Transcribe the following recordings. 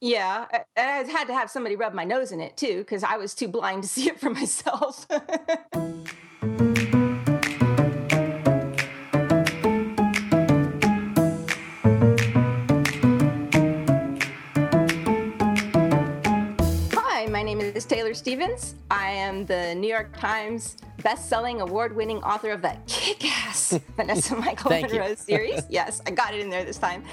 Yeah, I, I had to have somebody rub my nose in it too because I was too blind to see it for myself. Stevens. I am the New York Times best-selling, award-winning author of the kick-ass Vanessa Michael Munroe series. Yes, I got it in there this time.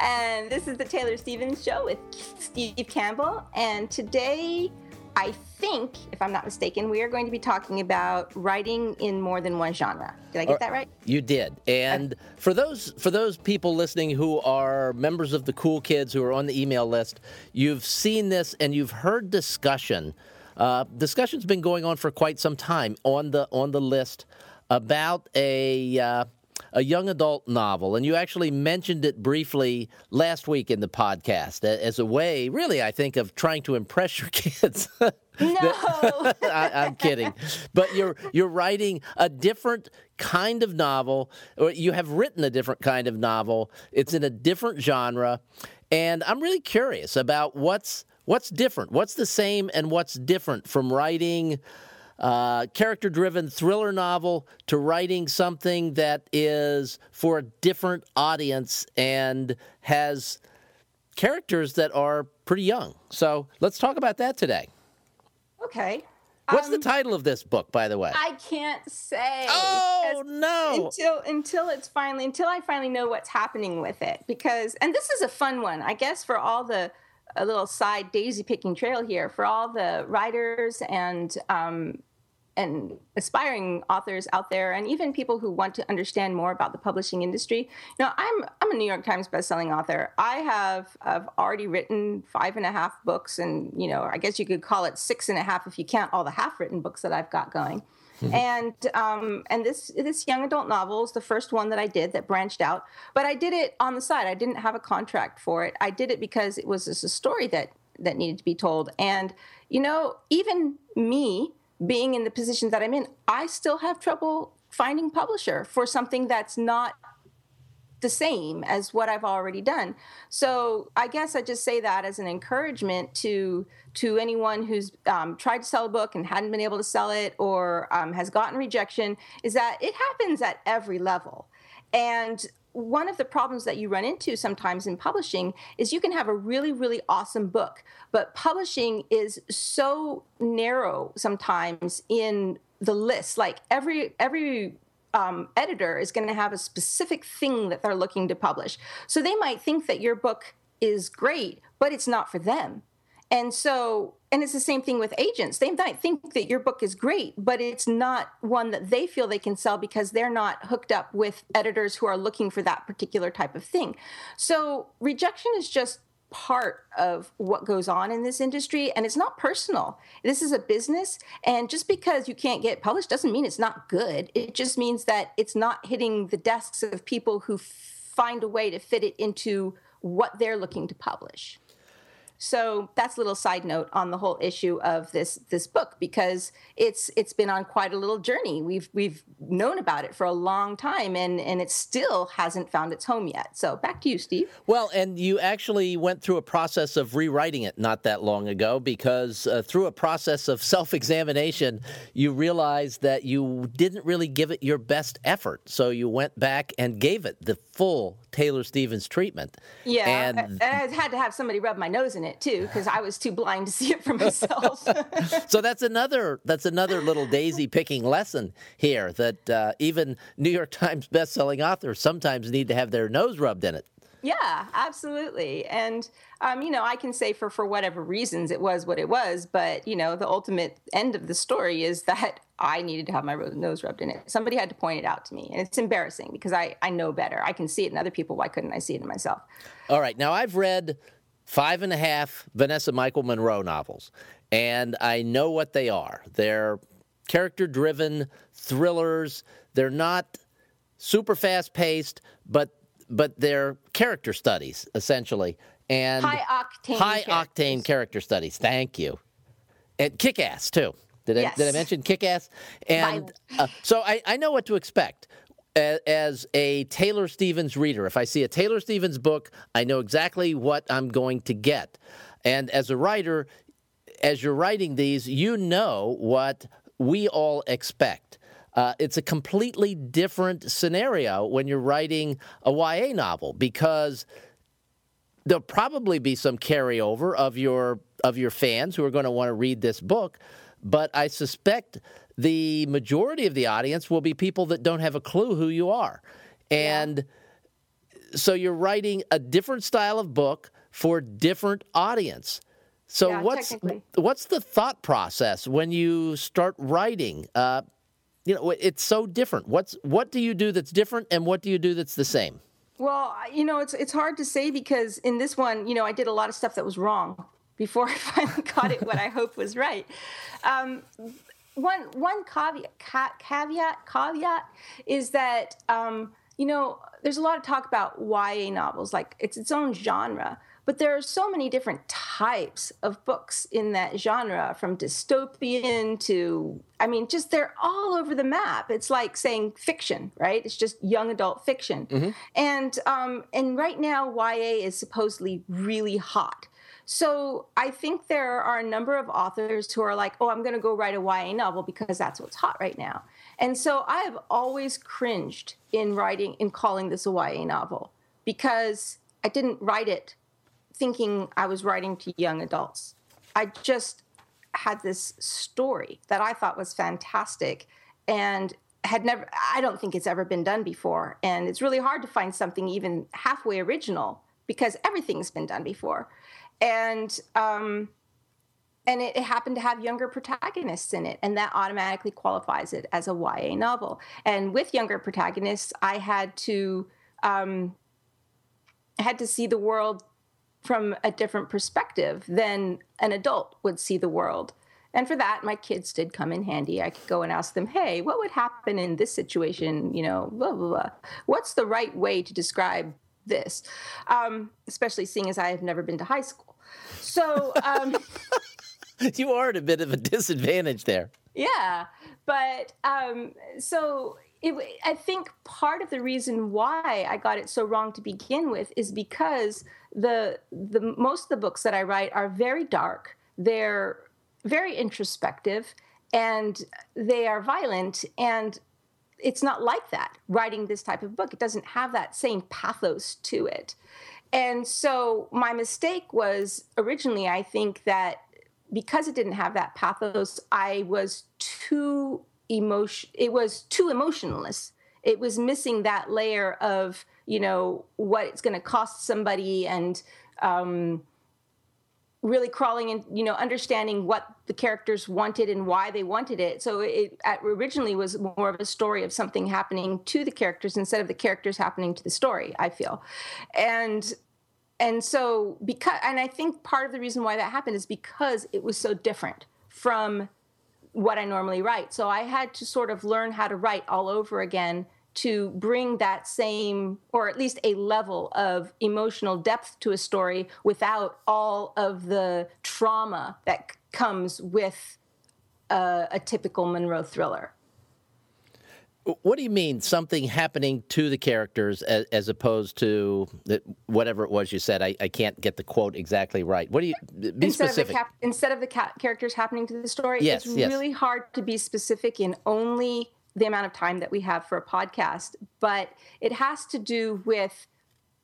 And this is the Taylor Stevens Show with Steve Campbell. And today, I think, if I'm not mistaken, we are going to be talking about writing in more than one genre. Did I get Or- that right? You did. And for those for those people listening who are members of the cool kids who are on the email list, you've seen this and you've heard discussion. Uh, discussion's been going on for quite some time on the on the list about a uh, a young adult novel, and you actually mentioned it briefly last week in the podcast as a way, really, I think, of trying to impress your kids. No. I, I'm kidding, but you're you're writing a different kind of novel, or you have written a different kind of novel. It's in a different genre, and I'm really curious about what's what's different, what's the same, and what's different from writing. Uh, character driven thriller novel to writing something that is for a different audience and has characters that are pretty young. So let's talk about that today. okay. What's Um, the title of this book, by the way? I can't say. oh no! until until it's finally until I finally know what's happening with it because and this is a fun one I guess for all the a little side daisy picking trail here for all the writers and um, and aspiring authors out there and even people who want to understand more about the publishing industry. You know, I'm I'm a New York Times bestselling author. I have I've already written five and a half books and you know I guess you could call it six and a half if you count all the half written books that I've got going and um, and this this young adult novel is the first one that I did that branched out. But I did it on the side. I didn't have a contract for it. I did it because it was just a story that that needed to be told. And you know, even me being in the position that I'm in, I still have trouble finding publisher for something that's not the same as what I've already done. So I guess I just say that as an encouragement to to anyone who's um, tried to sell a book and hadn't been able to sell it or um, has gotten rejection is that it happens at every level. And one of the problems that you run into sometimes in publishing is you can have a really really awesome book but publishing is so narrow sometimes in the list like every every um, editor is going to have a specific thing that they're looking to publish. So they might think that your book is great, but it's not for them. And so, and it's the same thing with agents. They might think that your book is great, but it's not one that they feel they can sell because they're not hooked up with editors who are looking for that particular type of thing. So rejection is just part of what goes on in this industry and it's not personal. This is a business and just because you can't get published doesn't mean it's not good. It just means that it's not hitting the desks of people who find a way to fit it into what they're looking to publish so that's a little side note on the whole issue of this this book because it's it's been on quite a little journey. We've we've known about it for a long time and and it still hasn't found its home yet. So back to you, Steve. Well, and you actually went through a process of rewriting it not that long ago because uh, through a process of self examination, you realized that you didn't really give it your best effort. So you went back and gave it the full Taylor Stevens treatment. Yeah, And and I had to have somebody rub my nose in it too because I was too blind to see it for myself. so that's another that's another little daisy picking lesson here that uh, even New York Times bestselling authors sometimes need to have their nose rubbed in it. Yeah, absolutely. And um, you know, I can say for for whatever reasons it was what it was, but you know, the ultimate end of the story is that I needed to have my nose rubbed in it. Somebody had to point it out to me, and it's embarrassing because I I know better. I can see it in other people. Why couldn't I see it in myself? All right, now I've read five and a half Vanessa Michael Munroe novels, and I know what they are. They're character driven thrillers. They're not super fast paced, but but they're character studies essentially, and High octane. high octane character studies. Thank you, and kick ass too. Did I, did I mention kick ass? And uh, so I, I know what to expect. as a Taylor Stevens reader. If I see a Taylor Stevens book, I know exactly what I'm going to get. And as a writer, as you're writing these, you know what we all expect. Uh, it's a completely different scenario when you're writing a YA novel because there'll probably be some carryover of your of your fans who are going to want to read this book, but I suspect the majority of the audience will be people that don't have a clue who you are. And yeah. so you're writing a different style of book for different audience. So yeah, what's what's the thought process when you start writing? Uh, you know, it's so different. What's what do you do that's different, and what do you do that's the same? Well, you know, it's it's hard to say because in this one, you know, I did a lot of stuff that was wrong before I finally got it what I hope was right. Um, one one caveat caveat caveat is that um, you know there's a lot of talk about YA novels, like it's its own genre. But there are so many different types of books in that genre, from dystopian to, I mean, just they're all over the map. It's like saying fiction, right? It's just young adult fiction. Mm-hmm. And um, and right now, YA is supposedly really hot. So I think there are a number of authors who are like, oh, I'm going to go write a YA novel because that's what's hot right now. And so I have always cringed in writing, in calling this a YA novel because I didn't write it thinking I was writing to young adults. I just had this story that I thought was fantastic and had never, I don't think it's ever been done before. And it's really hard to find something even halfway original because everything's been done before. And, um, and it, happened to have younger protagonists in it, and that automatically qualifies it as a YA novel. And with younger protagonists, I had to um, had to see the world from a different perspective than an adult would see the world. And for that, my kids did come in handy. I could go and ask them, hey, what would happen in this situation? You know, blah, blah, blah. What's the right way to describe this? Um, especially seeing as I have never been to high school. So. Um, you are at a bit of a disadvantage there. Yeah. But um, so it, I think part of the reason why I got it so wrong to begin with is because the the most of the books that I write are very dark. They're very introspective, and they are violent. And it's not like that. Writing this type of book, it doesn't have that same pathos to it. And so my mistake was originally, I think that because it didn't have that pathos, I was too emotion it was too emotionless it was missing that layer of you know what it's going to cost somebody and um, really crawling and you know understanding what the characters wanted and why they wanted it so it originally was more of a story of something happening to the characters instead of the characters happening to the story i feel and and so because and i think part of the reason why that happened is because it was so different from what I normally write. So I had to sort of learn how to write all over again to bring that same, or at least a level of emotional depth to a story without all of the trauma that comes with a, a typical Munroe thriller. What do you mean something happening to the characters as, as opposed to the, whatever it was you said? I, I, can't get the quote exactly right. What do you be instead specific? Of cap, instead of the ca- characters happening to the story, yes, it's yes. really hard to be specific in only the amount of time that we have for a podcast. But it has to do with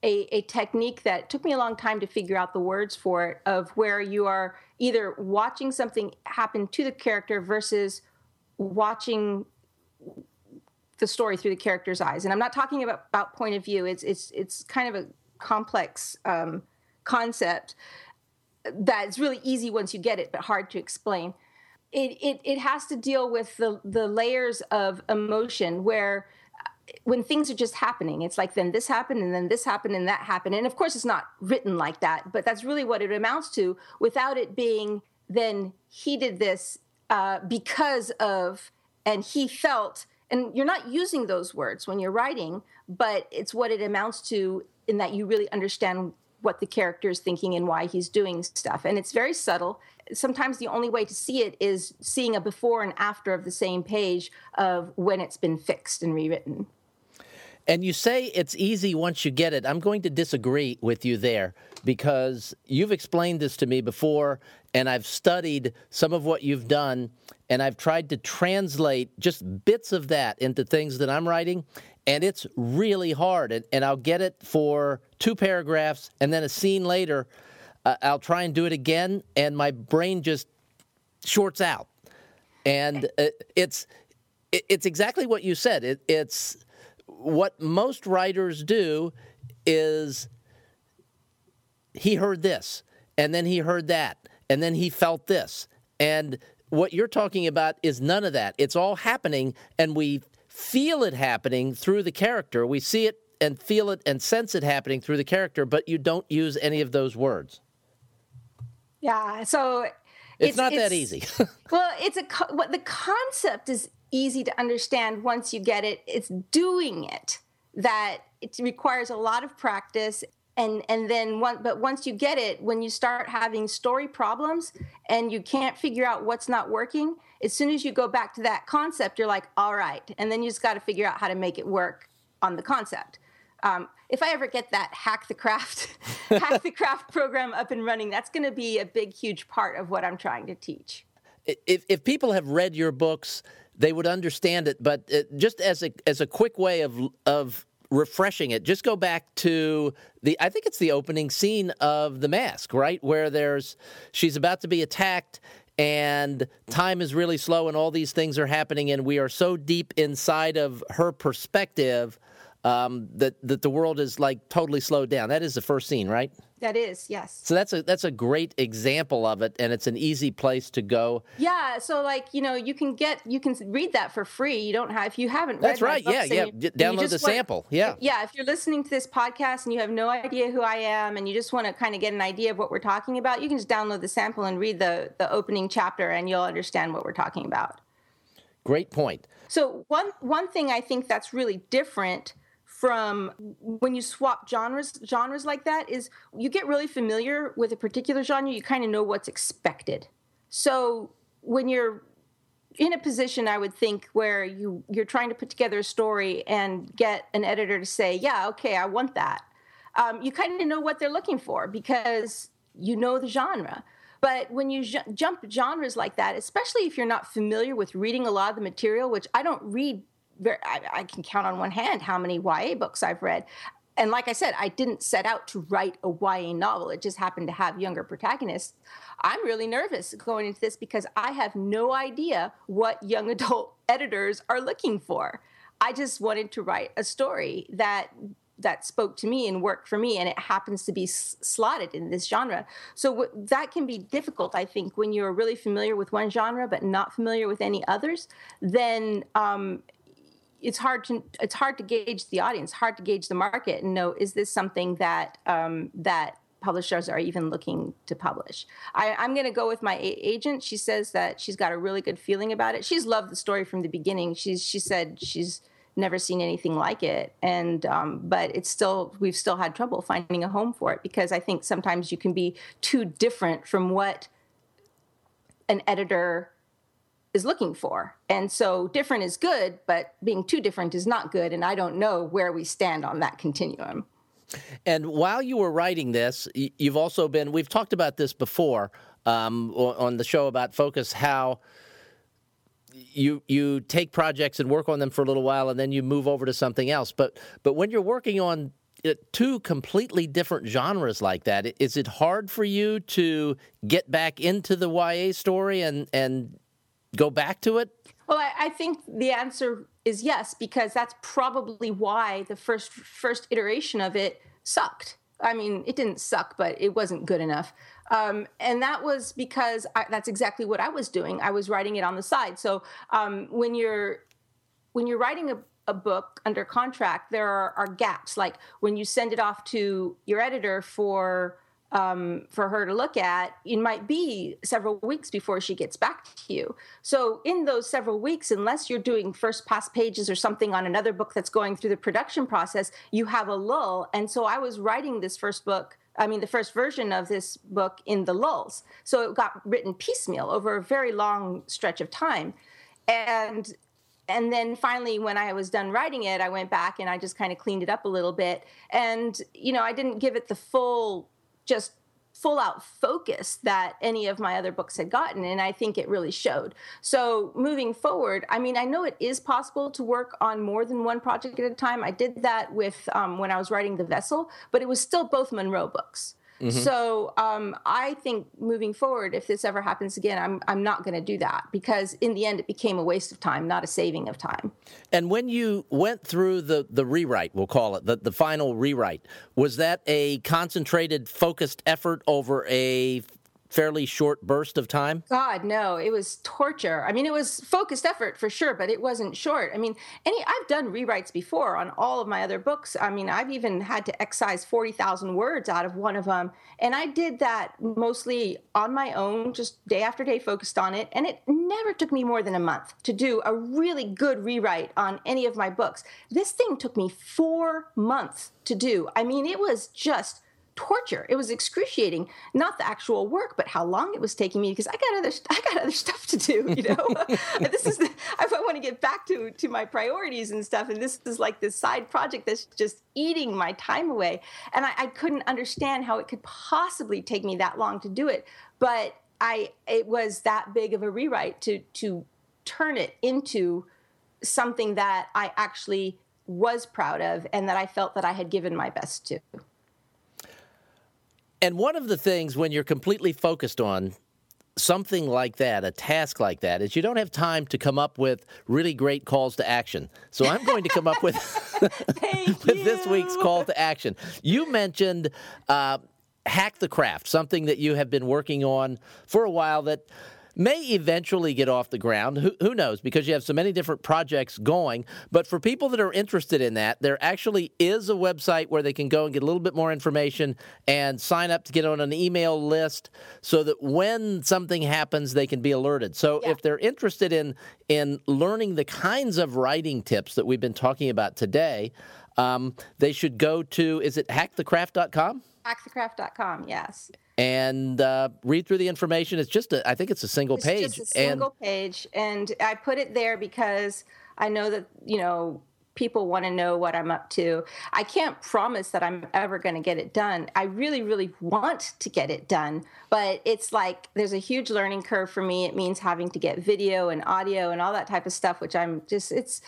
a, a technique that took me a long time to figure out the words for it of where you are either watching something happen to the character versus watching the story through the character's eyes. And I'm not talking about, about point of view. It's it's it's kind of a complex um, concept that's really easy once you get it, but hard to explain. It, it, it has to deal with the, the layers of emotion where uh, when things are just happening, it's like then this happened and then this happened and that happened. And of course, it's not written like that, but that's really what it amounts to without it being then he did this uh, because of, and he felt and you're not using those words when you're writing but it's what it amounts to in that you really understand what the character is thinking and why he's doing stuff and it's very subtle sometimes the only way to see it is seeing a before and after of the same page of when it's been fixed and rewritten And you say it's easy once you get it. I'm going to disagree with you there because you've explained this to me before, and I've studied some of what you've done, and I've tried to translate just bits of that into things that I'm writing, and it's really hard. And, and I'll get it for two paragraphs, and then a scene later, uh, I'll try and do it again, and my brain just shorts out. And uh, it's it's exactly what you said. It, it's what most writers do is he heard this, and then he heard that, and then he felt this. And what you're talking about is none of that. It's all happening, and we feel it happening through the character. We see it and feel it and sense it happening through the character, but you don't use any of those words. Yeah, so it's, it's not it's, that easy. well, it's a what the concept is easy to understand once you get it. It's doing it that it requires a lot of practice and and then one but once you get it when you start having story problems and you can't figure out what's not working as soon as you go back to that concept you're like all right and then you just got to figure out how to make it work on the concept um, if i ever get that hack the craft hack the craft program up and running that's going to be a big huge part of what i'm trying to teach if, if people have read your books they would understand it but uh, just as a as a quick way of of refreshing it. Just go back to the I think it's the opening scene of The Mask, right? Where there's she's about to be attacked and time is really slow and all these things are happening and we are so deep inside of her perspective um, that that the world is like totally slowed down. That is the first scene, right? That is, yes. So that's a that's a great example of it, and it's an easy place to go. Yeah. So like you know you can get you can read that for free. You don't have if you haven't. Read that's right. Yeah, yeah. You, Download the sample. Yeah. Yeah. If you're listening to this podcast and you have no idea who I am and you just want to kind of get an idea of what we're talking about, you can just download the sample and read the the opening chapter, and you'll understand what we're talking about. Great point. So one one thing I think that's really different from when you swap genres genres like that is you get really familiar with a particular genre you kind of know what's expected. So when you're in a position i would think where you you're trying to put together a story and get an editor to say yeah okay i want that um, you kind of know what they're looking for because you know the genre. But when you jump genres like that especially if you're not familiar with reading a lot of the material which i don't read very, I, I can count on one hand how many YA books I've read. And like I said, I didn't set out to write a YA novel. It just happened to have younger protagonists. I'm really nervous going into this because I have no idea what young adult editors are looking for. I just wanted to write a story that that spoke to me and worked for me and it happens to be s- slotted in this genre so w- that can be difficult i think when you're really familiar with one genre but not familiar with any others then um, it's hard to it's hard to gauge the audience, hard to gauge the market, and know is this something that um, that publishers are even looking to publish. I, am going to go with my a- agent. She says that she's got a really good feeling about it. She's loved the story from the beginning. She's she said she's never seen anything like it, and um, but it's still we've still had trouble finding a home for it because I think sometimes you can be too different from what an editor is looking for. And so different is good, but being too different is not good. And I don't know where we stand on that continuum. And while you were writing this, you've also been, we've talked about this before um, on the show about Focus, how you you take projects and work on them for a little while and then you move over to something else but but when you're working on uh, two completely different genres like that is it hard for you to get back into the YA story and and go back to it? Well, I, I, think the answer is yes, because that's probably why the first first iteration of it sucked. I mean, it didn't suck, but it wasn't good enough. Um, and that was because I, that's exactly what I was doing. I was writing it on the side. So um, when you're when you're writing a, a book under contract, there are, are, gaps. Like when you send it off to your editor for um, for her to look at, it might be several weeks before she gets back to you. So, in those several weeks, unless you're doing first pass pages or something on another book that's going through the production process, you have a lull. And so, I was writing this first book. I mean, the first version of this book in the lulls. So it got written piecemeal over a very long stretch of time. And and then finally when i was done writing it i went back and i just kind of cleaned it up a little bit and you know i didn't give it the full just full out focus that any of my other books had gotten and i think it really showed. So moving forward i mean i know it is possible to work on more than one project at a time. I did that with um, when i was writing the vessel but it was still both Munroe books Mm-hmm. So um, I think moving forward, if this ever happens again, I'm I'm not going to do that because in the end, it became a waste of time, not a saving of time. And when you went through the the rewrite, we'll call it the the final rewrite, was that a concentrated, focused effort over a fairly short burst of time? God, no, it was torture. I mean, it was focused effort for sure, but it wasn't short. I mean, any I've done rewrites before on all of my other books. I mean, I've even had to excise 40,000 words out of one of them, and I did that mostly on my own, just day after day focused on it, and it never took me more than a month to do a really good rewrite on any of my books. This thing took me 4 months to do. I mean, it was just torture. It was excruciating, not the actual work, but how long it was taking me because I got other I got other stuff to do. You know, this is the, I want to get back to to my priorities and stuff, and this is like this side project that's just eating my time away, and I, I couldn't understand how it could possibly take me that long to do it, but I it was that big of a rewrite to to turn it into something that I actually was proud of and that I felt that I had given my best to. And one of the things when you're completely focused on something like that, a task like that, is you don't have time to come up with really great calls to action. So I'm going to come up with, with this week's call to action. You mentioned uh, hack the craft, something that you have been working on for a while that may eventually get off the ground. Who, who, knows? Because you have so many different projects going. But for people that are interested in that, there actually is a website where they can go and get a little bit more information and sign up to get on an email list so that when something happens, they can be alerted. So yeah. if they're interested in in learning the kinds of writing tips that we've been talking about today, um, they should go to is it hackthecraft.com? Hackthecraft.com, yes and uh, read through the information. It's just a, I think it's a single it's page. Just a single and, page, and I put it there because I know that you know people want to know what I'm up to. I can't promise that I'm ever going to get it done. I really, really want to get it done, but it's like there's a huge learning curve for me. It means having to get video and audio and all that type of stuff, which I'm just, it's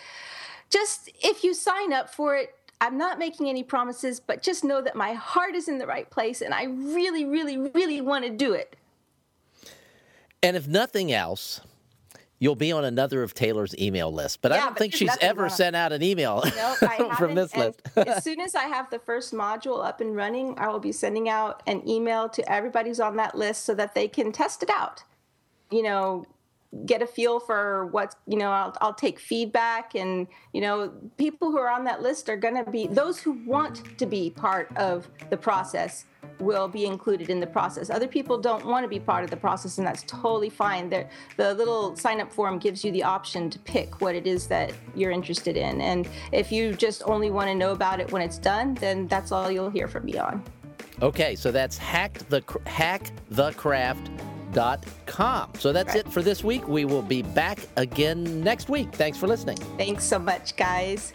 just, if you sign up for it, I'm not making any promises, but just know that my heart is in the right place and I really, really, really want to do it. And if nothing else, you'll be on another of Taylor's email list. But yeah, I don't think she's ever wrong. sent out an email from this list. as soon as I have the first module up and running, I will be sending out an email to everybody who's on that list so that they can test it out. You know, get a feel for what's you know I'll, I'll take feedback and you know people who are on that list are going to be those who want to be part of the process will be included in the process. Other people don't want to be part of the process and that's totally fine. They're, the little sign up form gives you the option to pick what it is that you're interested in. And if you just only want to know about it when it's done then that's all you'll hear from me on. Okay so that's hack the hack the craft com. So that's right. it for this week. We will be back again next week. Thanks for listening. Thanks so much, guys.